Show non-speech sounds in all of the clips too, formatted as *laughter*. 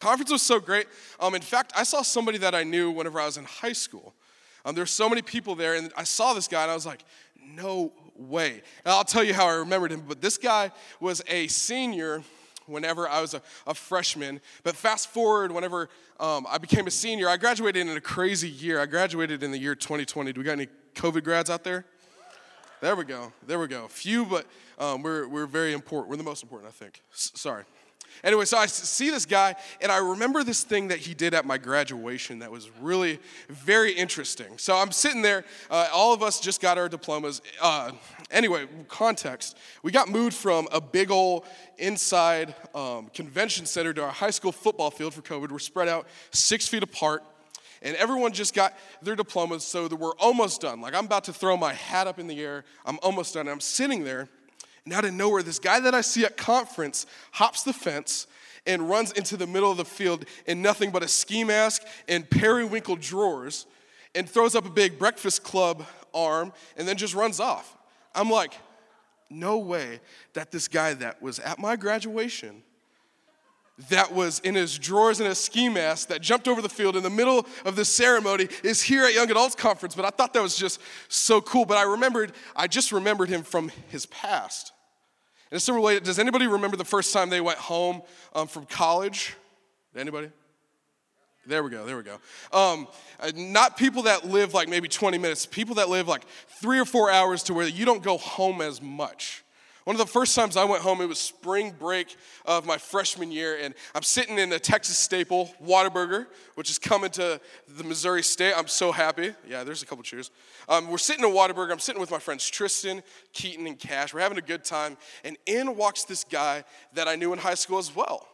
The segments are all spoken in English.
Conference was so great. Um, in fact, I saw somebody that I knew whenever I was in high school. Um, there were so many people there, and I saw this guy, and I was like, no way. And I'll tell you how I remembered him, but this guy was a senior whenever I was a, a freshman. But fast forward, whenever um, I became a senior, I graduated in a crazy year. I graduated in the year 2020. Do we got any COVID grads out there? There we go. There we go. Few, but um, we're, we're very important. We're the most important, I think. S- sorry. Anyway, so I see this guy, and I remember this thing that he did at my graduation that was really very interesting. So I'm sitting there, uh, all of us just got our diplomas. Uh, anyway, context we got moved from a big old inside um, convention center to our high school football field for COVID. We're spread out six feet apart. And everyone just got their diplomas, so that we're almost done. Like, I'm about to throw my hat up in the air. I'm almost done. I'm sitting there, and out of nowhere, this guy that I see at conference hops the fence and runs into the middle of the field in nothing but a ski mask and periwinkle drawers and throws up a big breakfast club arm and then just runs off. I'm like, no way that this guy that was at my graduation that was in his drawers and a ski mask that jumped over the field in the middle of the ceremony is here at Young Adults Conference. But I thought that was just so cool. But I remembered, I just remembered him from his past. And it's similar related. Does anybody remember the first time they went home um, from college? Anybody? There we go, there we go. Um, not people that live like maybe 20 minutes, people that live like three or four hours to where you don't go home as much. One of the first times I went home, it was spring break of my freshman year, and I'm sitting in a Texas staple, Whataburger, which is coming to the Missouri State. I'm so happy. Yeah, there's a couple cheers. Um, we're sitting in Whataburger. I'm sitting with my friends Tristan, Keaton, and Cash. We're having a good time, and in walks this guy that I knew in high school as well.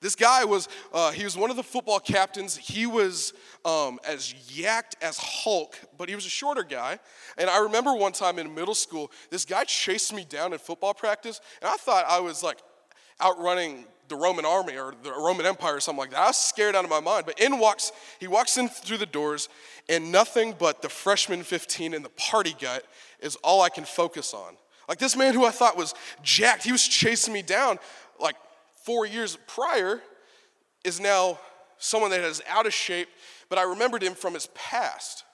This guy was, uh, he was one of the football captains. He was um, as yacked as Hulk, but he was a shorter guy. And I remember one time in middle school, this guy chased me down in football practice, and I thought I was like outrunning the Roman army or the Roman Empire or something like that. I was scared out of my mind. But in walks, he walks in through the doors, and nothing but the freshman 15 and the party gut is all I can focus on. Like this man who I thought was jacked, he was chasing me down like four years prior is now someone that is out of shape, but I remembered him from his past.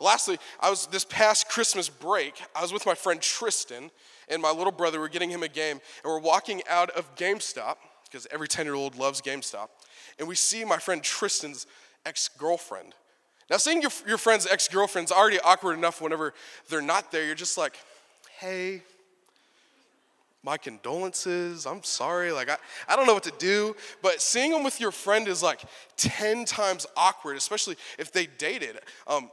Lastly, I was this past Christmas break, I was with my friend Tristan and my little brother. We're getting him a game, and we're walking out of GameStop, because every 10 year old loves GameStop, and we see my friend Tristan's ex girlfriend. Now, seeing your, your friend's ex girlfriend's already awkward enough whenever they're not there. You're just like, hey, my condolences. I'm sorry. Like, I, I don't know what to do. But seeing them with your friend is like 10 times awkward, especially if they dated. Um,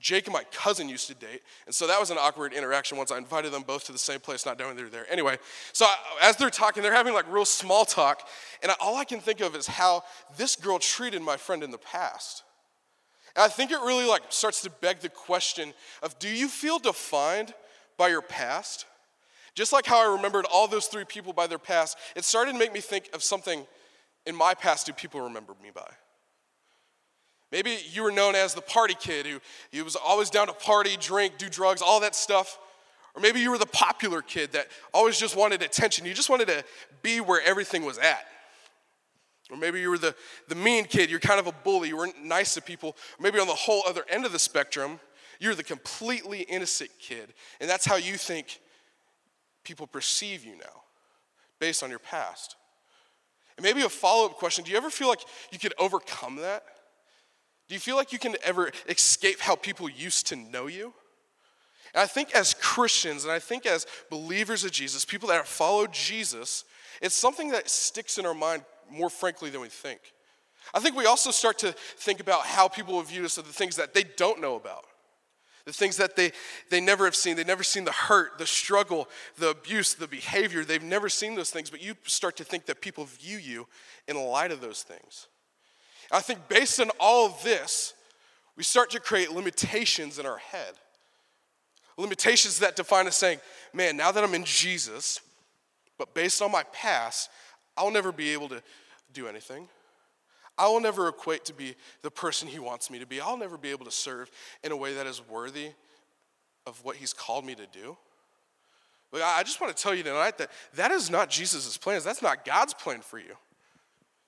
Jake and my cousin used to date. And so that was an awkward interaction once I invited them both to the same place, not knowing they were there. Anyway, so I, as they're talking, they're having like real small talk. And I, all I can think of is how this girl treated my friend in the past. And I think it really like starts to beg the question of do you feel defined by your past? Just like how I remembered all those three people by their past, it started to make me think of something in my past do people remember me by. Maybe you were known as the party kid who, was always down to party, drink, do drugs, all that stuff. Or maybe you were the popular kid that always just wanted attention. You just wanted to be where everything was at. Or maybe you were the, the mean kid, you're kind of a bully, you weren't nice to people. Maybe on the whole other end of the spectrum, you're the completely innocent kid. And that's how you think people perceive you now based on your past. And maybe a follow up question do you ever feel like you could overcome that? Do you feel like you can ever escape how people used to know you? And I think as Christians and I think as believers of Jesus, people that have followed Jesus, it's something that sticks in our mind more frankly than we think. I think we also start to think about how people will view us of the things that they don't know about the things that they, they never have seen. They've never seen the hurt, the struggle, the abuse, the behavior. They've never seen those things, but you start to think that people view you in light of those things. I think based on all of this, we start to create limitations in our head. Limitations that define us saying, man, now that I'm in Jesus, but based on my past, I'll never be able to do anything. I will never equate to be the person He wants me to be. I'll never be able to serve in a way that is worthy of what He's called me to do. But I just want to tell you tonight that that is not Jesus' plans. That's not God's plan for you.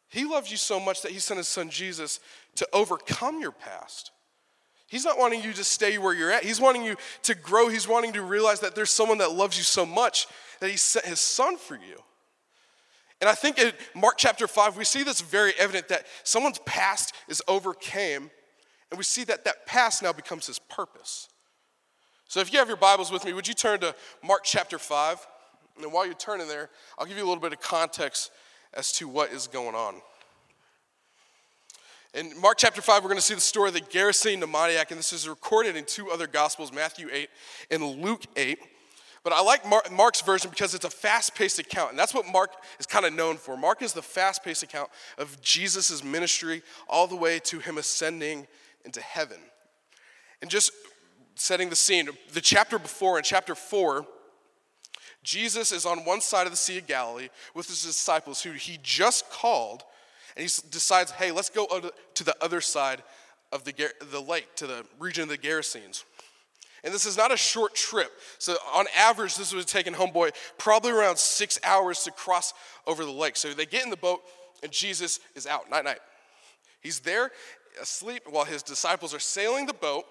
He loved you so much that he sent his son Jesus to overcome your past. He's not wanting you to stay where you're at. He's wanting you to grow. He's wanting to realize that there's someone that loves you so much that he sent his son for you. And I think in Mark chapter 5, we see this very evident that someone's past is overcame, and we see that that past now becomes his purpose. So if you have your Bibles with me, would you turn to Mark chapter 5? And while you're turning there, I'll give you a little bit of context as to what is going on. In Mark chapter 5, we're going to see the story of the Gerasene demoniac, and this is recorded in two other Gospels, Matthew 8 and Luke 8. But I like Mark's version because it's a fast paced account, and that's what Mark is kind of known for. Mark is the fast paced account of Jesus' ministry all the way to him ascending into heaven. And just setting the scene, the chapter before, in chapter 4, Jesus is on one side of the Sea of Galilee with his disciples who he just called, and he decides, hey, let's go to the other side of the, the lake, to the region of the Gerasenes. And this is not a short trip. So, on average, this would have taken Homeboy probably around six hours to cross over the lake. So, they get in the boat, and Jesus is out, night, night. He's there asleep while his disciples are sailing the boat.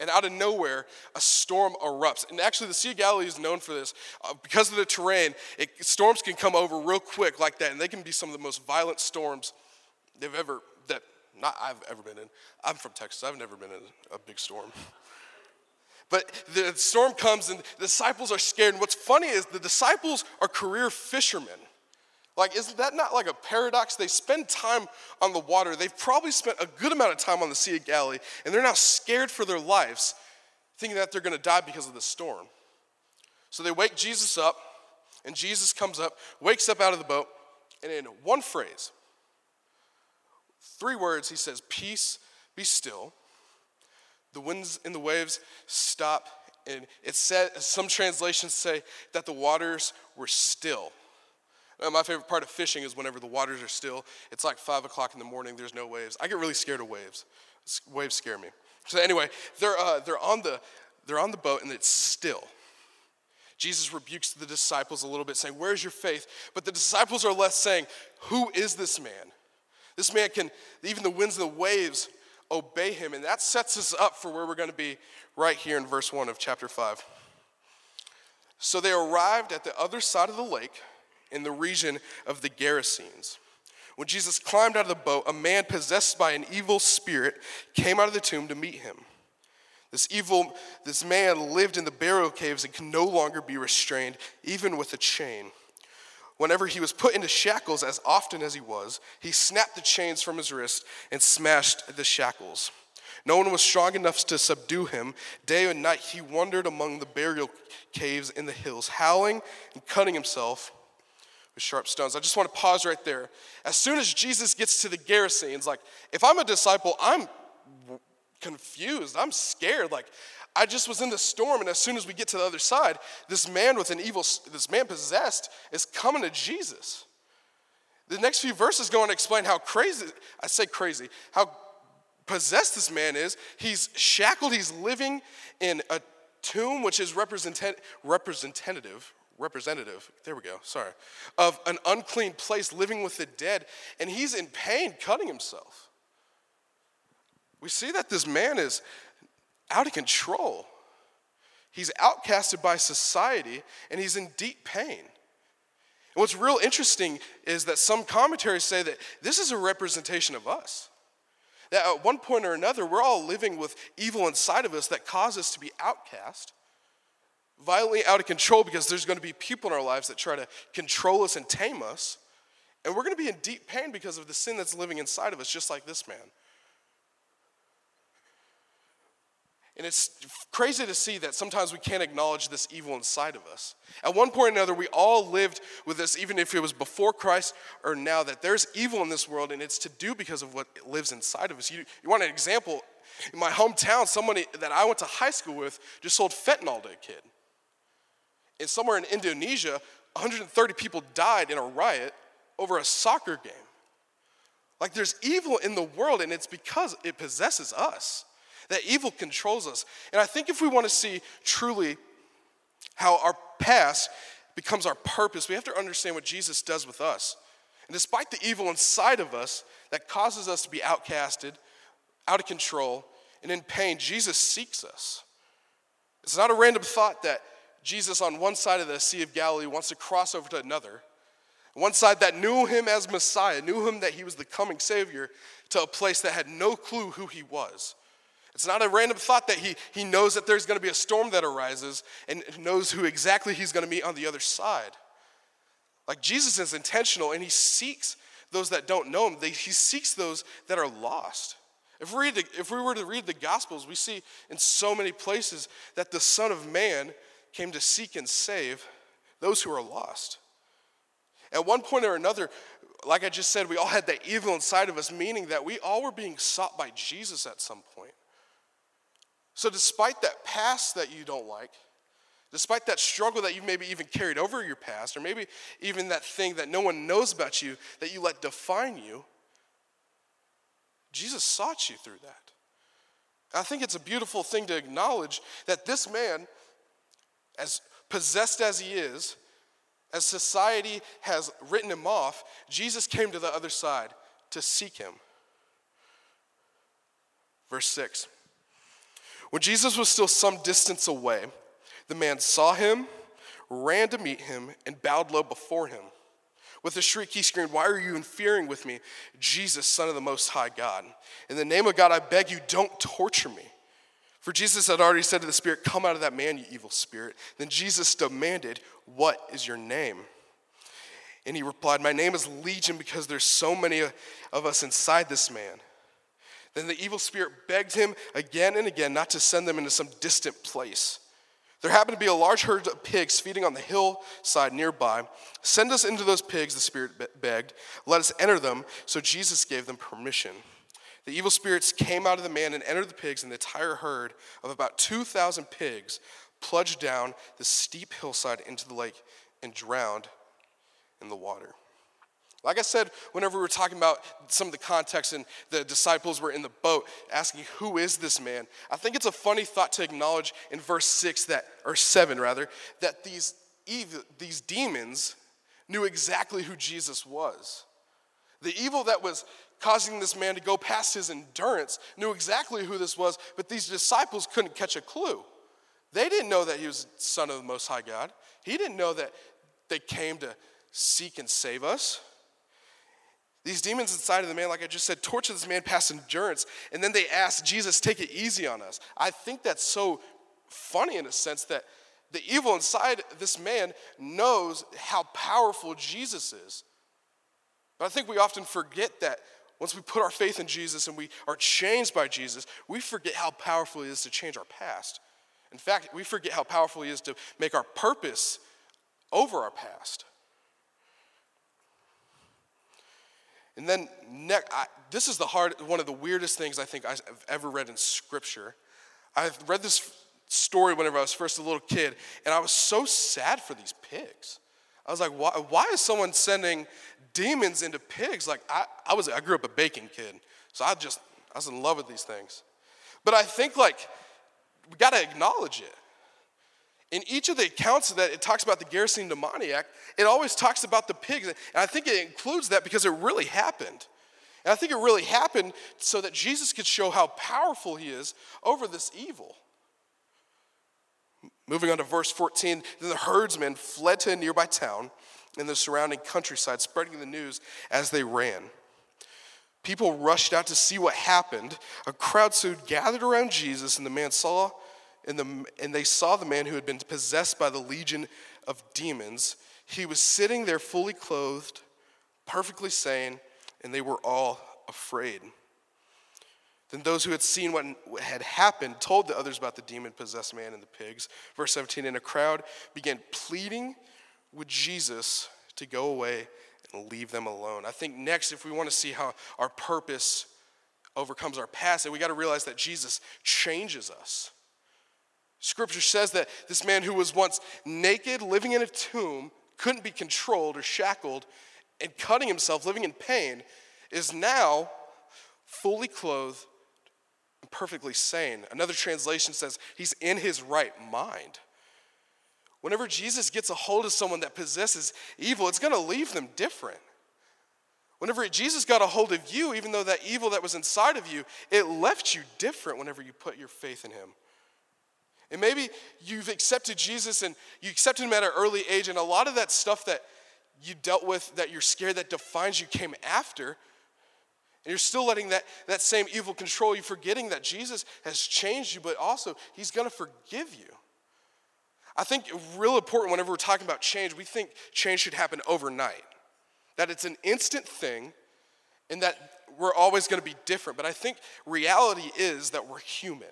And out of nowhere, a storm erupts. And actually, the Sea of Galilee is known for this. Uh, because of the terrain, it, storms can come over real quick like that, and they can be some of the most violent storms they've ever, that not I've ever been in. I'm from Texas, I've never been in a big storm. *laughs* But the storm comes, and the disciples are scared. And what's funny is the disciples are career fishermen. Like, isn't that not like a paradox? They spend time on the water. They've probably spent a good amount of time on the Sea of Galilee, and they're now scared for their lives, thinking that they're going to die because of the storm. So they wake Jesus up, and Jesus comes up, wakes up out of the boat, and in one phrase, three words, he says, Peace, be still. The winds and the waves stop, and it said, some translations say that the waters were still. Uh, my favorite part of fishing is whenever the waters are still. It's like five o'clock in the morning, there's no waves. I get really scared of waves. Waves scare me. So anyway, they're, uh, they're, on the, they're on the boat and it's still. Jesus rebukes the disciples a little bit, saying, Where's your faith? But the disciples are less saying, Who is this man? This man can, even the winds and the waves obey him. And that sets us up for where we're going to be right here in verse 1 of chapter 5. So they arrived at the other side of the lake in the region of the Gerasenes. When Jesus climbed out of the boat, a man possessed by an evil spirit came out of the tomb to meet him. This evil, this man lived in the burial caves and could no longer be restrained, even with a chain. Whenever he was put into shackles, as often as he was, he snapped the chains from his wrist and smashed the shackles. No one was strong enough to subdue him. Day and night he wandered among the burial caves in the hills, howling and cutting himself with sharp stones. I just want to pause right there. As soon as Jesus gets to the garrison, Gerasenes, like, if I'm a disciple, I'm confused. I'm scared. Like, I just was in the storm, and as soon as we get to the other side, this man with an evil, this man possessed, is coming to Jesus. The next few verses go on to explain how crazy, I say crazy, how possessed this man is. He's shackled, he's living in a tomb, which is representative, representative, there we go, sorry, of an unclean place living with the dead, and he's in pain cutting himself. We see that this man is out of control. He's outcasted by society and he's in deep pain. And what's real interesting is that some commentaries say that this is a representation of us. That at one point or another, we're all living with evil inside of us that causes us to be outcast violently out of control because there's going to be people in our lives that try to control us and tame us. And we're going to be in deep pain because of the sin that's living inside of us, just like this man. And it's crazy to see that sometimes we can't acknowledge this evil inside of us. At one point or another, we all lived with this, even if it was before Christ or now, that there's evil in this world and it's to do because of what lives inside of us. You, you want an example? In my hometown, somebody that I went to high school with just sold fentanyl to a kid. And somewhere in Indonesia, 130 people died in a riot over a soccer game. Like there's evil in the world, and it's because it possesses us. That evil controls us. And I think if we want to see truly how our past becomes our purpose, we have to understand what Jesus does with us. And despite the evil inside of us that causes us to be outcasted, out of control, and in pain, Jesus seeks us. It's not a random thought that Jesus, on one side of the Sea of Galilee, wants to cross over to another. One side that knew him as Messiah, knew him that he was the coming Savior, to a place that had no clue who he was. It's not a random thought that he, he knows that there's going to be a storm that arises and knows who exactly he's going to meet on the other side. Like Jesus is intentional and he seeks those that don't know him, he seeks those that are lost. If we, the, if we were to read the Gospels, we see in so many places that the Son of Man came to seek and save those who are lost. At one point or another, like I just said, we all had that evil inside of us, meaning that we all were being sought by Jesus at some point. So, despite that past that you don't like, despite that struggle that you've maybe even carried over your past, or maybe even that thing that no one knows about you that you let define you, Jesus sought you through that. I think it's a beautiful thing to acknowledge that this man, as possessed as he is, as society has written him off, Jesus came to the other side to seek him. Verse 6 When Jesus was still some distance away, the man saw him, ran to meet him, and bowed low before him. With a shriek, he screamed, Why are you interfering with me, Jesus, Son of the Most High God? In the name of God, I beg you, don't torture me. For Jesus had already said to the spirit, Come out of that man, you evil spirit. Then Jesus demanded, What is your name? And he replied, My name is Legion because there's so many of us inside this man. Then the evil spirit begged him again and again not to send them into some distant place. There happened to be a large herd of pigs feeding on the hillside nearby. Send us into those pigs, the spirit begged. Let us enter them. So Jesus gave them permission. The evil spirits came out of the man and entered the pigs, and the entire herd of about 2,000 pigs plunged down the steep hillside into the lake and drowned in the water. Like I said, whenever we were talking about some of the context and the disciples were in the boat asking, Who is this man? I think it's a funny thought to acknowledge in verse 6 that, or 7 rather, that these, evil, these demons knew exactly who Jesus was. The evil that was causing this man to go past his endurance knew exactly who this was, but these disciples couldn't catch a clue. They didn't know that he was son of the Most High God. He didn't know that they came to seek and save us. These demons inside of the man, like I just said, torture this man past endurance, and then they ask Jesus, take it easy on us. I think that's so funny in a sense that the evil inside this man knows how powerful Jesus is. But I think we often forget that once we put our faith in Jesus and we are changed by Jesus, we forget how powerful He is to change our past. In fact, we forget how powerful He is to make our purpose over our past. And then, ne- I, this is the hard, one of the weirdest things I think I've ever read in Scripture. I've read this story whenever I was first a little kid, and I was so sad for these pigs. I was like, why, why is someone sending demons into pigs? Like, I, I, was, I grew up a baking kid, so I just, I was in love with these things. But I think, like, we got to acknowledge it. In each of the accounts that it talks about the Gerasene demoniac, it always talks about the pigs. And I think it includes that because it really happened. And I think it really happened so that Jesus could show how powerful he is over this evil. Moving on to verse 14, then the herdsmen fled to a nearby town in the surrounding countryside, spreading the news as they ran. People rushed out to see what happened. A crowd soon gathered around Jesus, and the man saw and, the, and they saw the man who had been possessed by the legion of demons. He was sitting there fully clothed, perfectly sane, and they were all afraid. Then those who had seen what had happened told the others about the demon possessed man and the pigs. Verse 17 And a crowd began pleading with Jesus to go away and leave them alone. I think next, if we want to see how our purpose overcomes our past, we got to realize that Jesus changes us. Scripture says that this man who was once naked, living in a tomb, couldn't be controlled or shackled, and cutting himself, living in pain, is now fully clothed and perfectly sane. Another translation says he's in his right mind. Whenever Jesus gets a hold of someone that possesses evil, it's going to leave them different. Whenever Jesus got a hold of you, even though that evil that was inside of you, it left you different whenever you put your faith in Him. And maybe you've accepted Jesus and you accepted Him at an early age, and a lot of that stuff that you dealt with, that you're scared that defines you, came after. And you're still letting that, that same evil control you, forgetting that Jesus has changed you, but also He's gonna forgive you. I think real important whenever we're talking about change, we think change should happen overnight. That it's an instant thing and that we're always to be different. But I think reality is that we're human.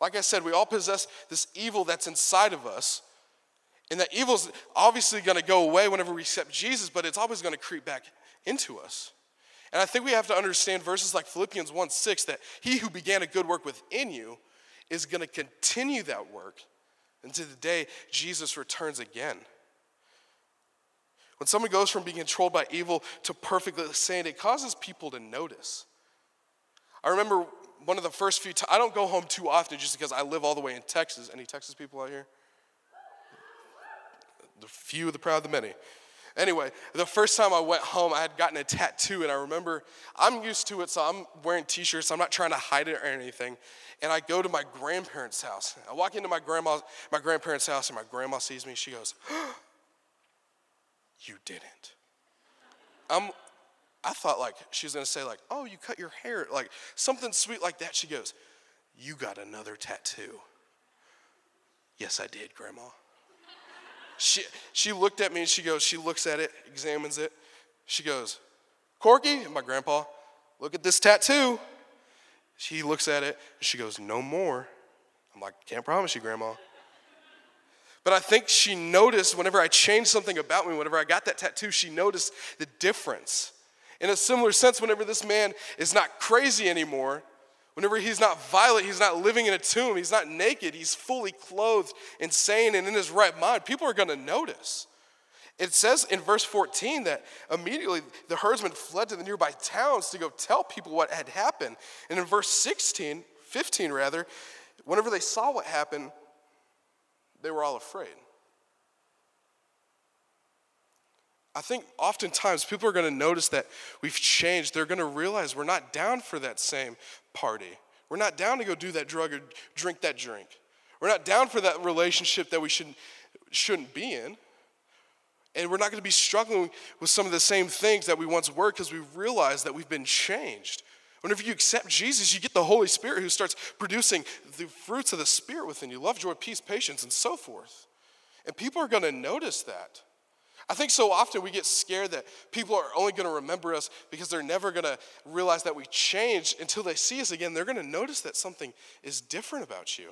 Like I said, we all possess this evil that's inside of us. And that evil's obviously going to go away whenever we accept Jesus, but it's always going to creep back into us. And I think we have to understand verses like Philippians 1 6 that he who began a good work within you is going to continue that work until the day Jesus returns again. When someone goes from being controlled by evil to perfectly sane, it causes people to notice. I remember one of the first few times, I don't go home too often just because I live all the way in Texas. Any Texas people out here? The few, the proud, the many. Anyway, the first time I went home, I had gotten a tattoo, and I remember I'm used to it, so I'm wearing t shirts. I'm not trying to hide it or anything. And I go to my grandparents' house. I walk into my grandma, my grandparents' house, and my grandma sees me. She goes, *gasps* You didn't. I'm, I thought like she was gonna say, like, oh, you cut your hair, like something sweet like that. She goes, You got another tattoo. Yes, I did, Grandma. She, she looked at me and she goes, she looks at it, examines it. She goes, Corky, my grandpa, look at this tattoo. She looks at it and she goes, No more. I'm like, Can't promise you, Grandma. But I think she noticed whenever I changed something about me, whenever I got that tattoo, she noticed the difference. In a similar sense, whenever this man is not crazy anymore, whenever he's not violent, he's not living in a tomb, he's not naked, he's fully clothed and sane and in his right mind, people are going to notice. It says in verse 14 that immediately the herdsmen fled to the nearby towns to go tell people what had happened. And in verse 16, 15 rather, whenever they saw what happened, they were all afraid. I think oftentimes people are going to notice that we've changed. They're going to realize we're not down for that same party. We're not down to go do that drug or drink that drink. We're not down for that relationship that we should, shouldn't be in. And we're not going to be struggling with some of the same things that we once were because we realize that we've been changed. Whenever you accept Jesus, you get the Holy Spirit who starts producing the fruits of the Spirit within you love, joy, peace, patience, and so forth. And people are going to notice that. I think so often we get scared that people are only going to remember us because they're never going to realize that we changed until they see us again. They're going to notice that something is different about you.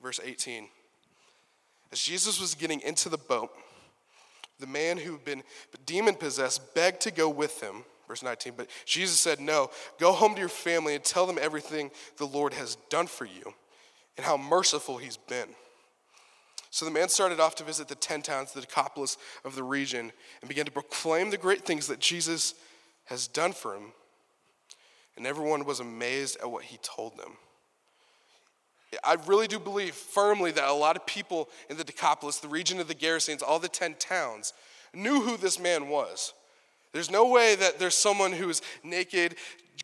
Verse 18. As Jesus was getting into the boat, the man who'd been demon possessed begged to go with him. Verse 19, but Jesus said, No, go home to your family and tell them everything the Lord has done for you and how merciful he's been. So the man started off to visit the 10 towns, the Decapolis of the region, and began to proclaim the great things that Jesus has done for him. And everyone was amazed at what he told them. I really do believe firmly that a lot of people in the Decapolis, the region of the Gerasenes, all the 10 towns, knew who this man was. There's no way that there's someone who is naked,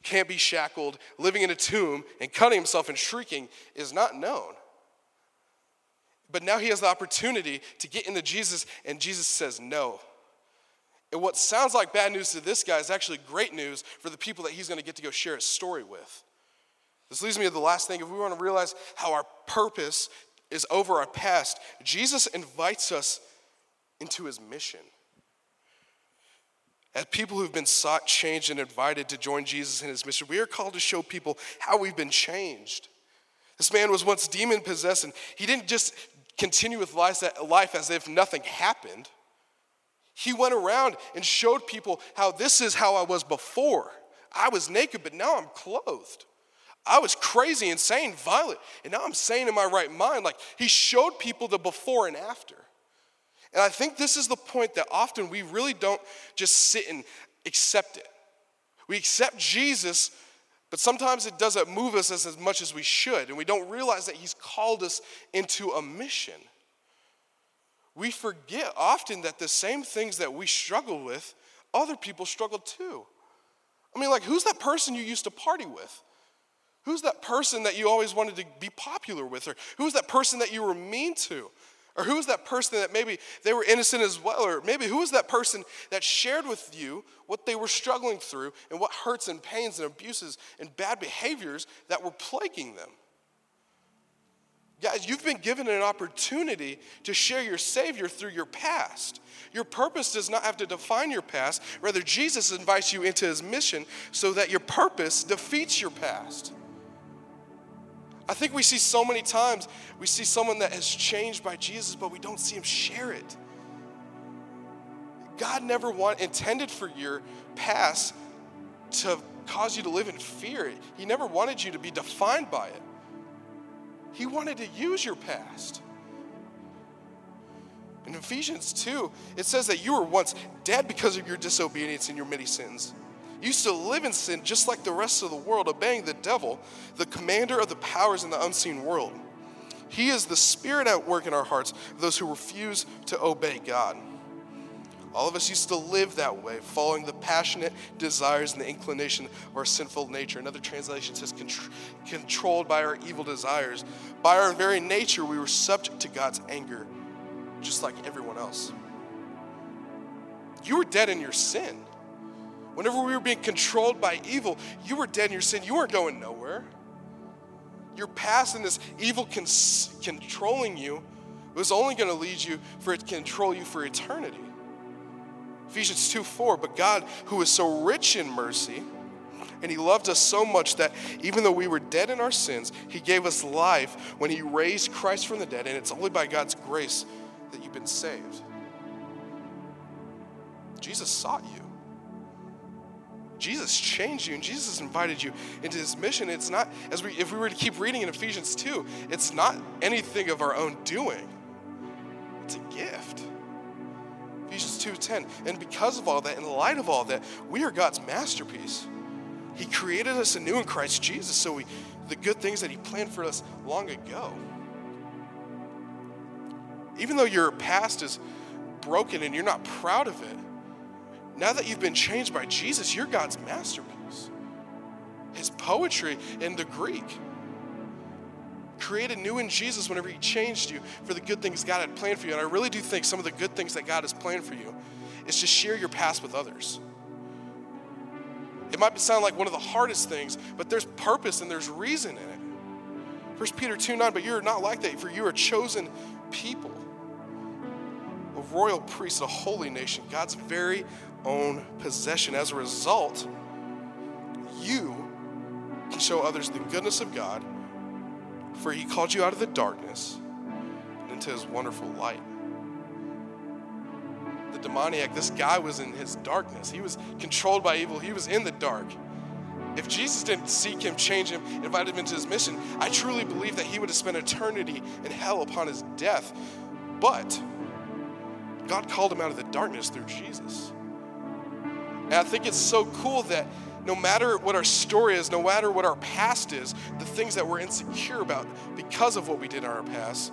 can't be shackled, living in a tomb, and cutting himself and shrieking is not known. But now he has the opportunity to get into Jesus, and Jesus says no. And what sounds like bad news to this guy is actually great news for the people that he's going to get to go share his story with. This leads me to the last thing. If we want to realize how our purpose is over our past, Jesus invites us into his mission. As people who've been sought, changed, and invited to join Jesus in his mission, we are called to show people how we've been changed. This man was once demon possessed, and he didn't just continue with life as if nothing happened. He went around and showed people how this is how I was before. I was naked, but now I'm clothed. I was crazy, insane, violent, and now I'm sane in my right mind. Like he showed people the before and after. And I think this is the point that often we really don't just sit and accept it. We accept Jesus, but sometimes it doesn't move us as, as much as we should, and we don't realize that He's called us into a mission. we forget often that the same things that we struggle with, other people struggle too. I mean, like, who's that person you used to party with? Who's that person that you always wanted to be popular with? Or who's that person that you were mean to? Or who is that person that maybe they were innocent as well? Or maybe who is that person that shared with you what they were struggling through and what hurts and pains and abuses and bad behaviors that were plaguing them? Guys, you've been given an opportunity to share your Savior through your past. Your purpose does not have to define your past. Rather, Jesus invites you into his mission so that your purpose defeats your past. I think we see so many times, we see someone that has changed by Jesus, but we don't see him share it. God never want, intended for your past to cause you to live in fear. He never wanted you to be defined by it. He wanted to use your past. In Ephesians 2, it says that you were once dead because of your disobedience and your many sins used to live in sin just like the rest of the world, obeying the devil, the commander of the powers in the unseen world. He is the spirit at work in our hearts, those who refuse to obey God. All of us used to live that way, following the passionate desires and the inclination of our sinful nature. Another translation says, controlled by our evil desires. By our very nature, we were subject to God's anger, just like everyone else. You were dead in your sin. Whenever we were being controlled by evil, you were dead in your sin. You weren't going nowhere. Your past and this evil cons- controlling you was only going to lead you for it to control you for eternity. Ephesians 2 4, but God, who is so rich in mercy, and He loved us so much that even though we were dead in our sins, He gave us life when He raised Christ from the dead, and it's only by God's grace that you've been saved. Jesus sought you. Jesus changed you and Jesus invited you into his mission. It's not, as we, if we were to keep reading in Ephesians 2, it's not anything of our own doing. It's a gift. Ephesians 2:10. And because of all that, in light of all that, we are God's masterpiece. He created us anew in Christ Jesus, so we the good things that he planned for us long ago. Even though your past is broken and you're not proud of it, now that you've been changed by Jesus, you're God's masterpiece. His poetry in the Greek created new in Jesus whenever He changed you for the good things God had planned for you. And I really do think some of the good things that God has planned for you is to share your past with others. It might sound like one of the hardest things, but there's purpose and there's reason in it. 1 Peter 2 9, but you're not like that, for you are chosen people, royal priest, a holy nation, God's very own possession. As a result, you can show others the goodness of God, for He called you out of the darkness and into His wonderful light. The demoniac, this guy was in his darkness. He was controlled by evil, he was in the dark. If Jesus didn't seek him, change him, invite him into his mission, I truly believe that he would have spent eternity in hell upon his death. But God called him out of the darkness through Jesus. And I think it's so cool that no matter what our story is, no matter what our past is, the things that we're insecure about because of what we did in our past,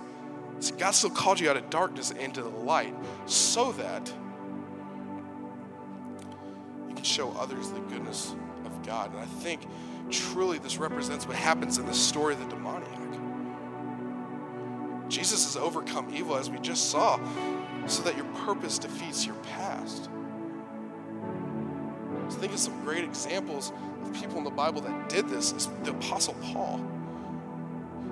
God still called you out of darkness into the light so that you can show others the goodness of God. And I think truly this represents what happens in the story of the demoniac. Jesus has overcome evil as we just saw so that your purpose defeats your past. So think of some great examples of people in the Bible that did this. It's the Apostle Paul.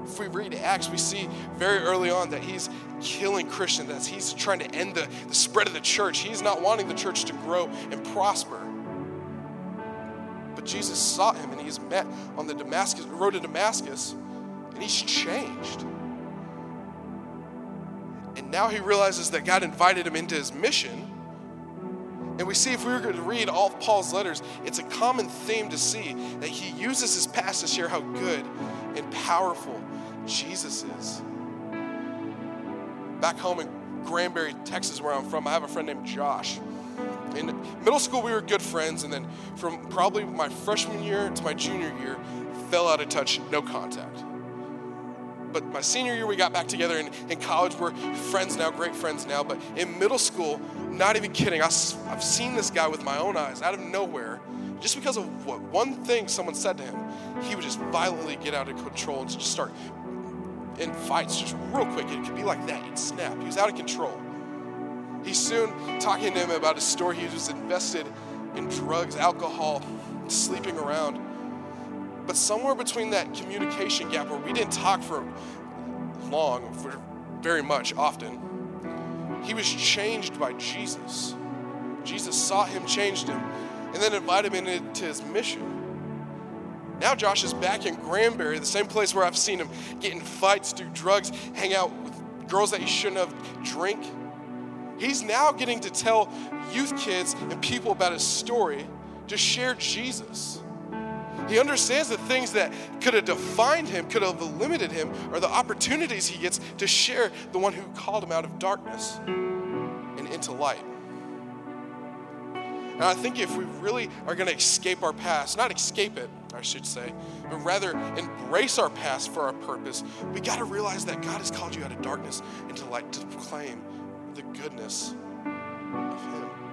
If we read Acts, we see very early on that he's killing Christians, that he's trying to end the, the spread of the church. He's not wanting the church to grow and prosper. But Jesus sought him and he's met on the Damascus road to Damascus, and he's changed. Now he realizes that God invited him into his mission and we see if we were going to read all of Paul's letters, it's a common theme to see that he uses his past to share how good and powerful Jesus is. Back home in Granbury, Texas, where I'm from, I have a friend named Josh. In middle school, we were good friends, and then from probably my freshman year to my junior year, fell out of touch, no contact. But my senior year, we got back together. In, in college, we're friends now, great friends now. But in middle school, not even kidding, I, I've seen this guy with my own eyes out of nowhere. Just because of what one thing someone said to him, he would just violently get out of control and just start in fights just real quick. It could be like that. He'd snap. He was out of control. He's soon talking to him about his story. He was invested in drugs, alcohol, sleeping around. But somewhere between that communication gap where we didn't talk for long, for very much often, he was changed by Jesus. Jesus saw him, changed him, and then invited him into his mission. Now Josh is back in Granbury, the same place where I've seen him get in fights, do drugs, hang out with girls that he shouldn't have, drink. He's now getting to tell youth kids and people about his story to share Jesus. He understands the things that could have defined him, could have limited him, are the opportunities he gets to share the one who called him out of darkness and into light. And I think if we really are going to escape our past, not escape it, I should say, but rather embrace our past for our purpose, we got to realize that God has called you out of darkness into light to proclaim the goodness of Him.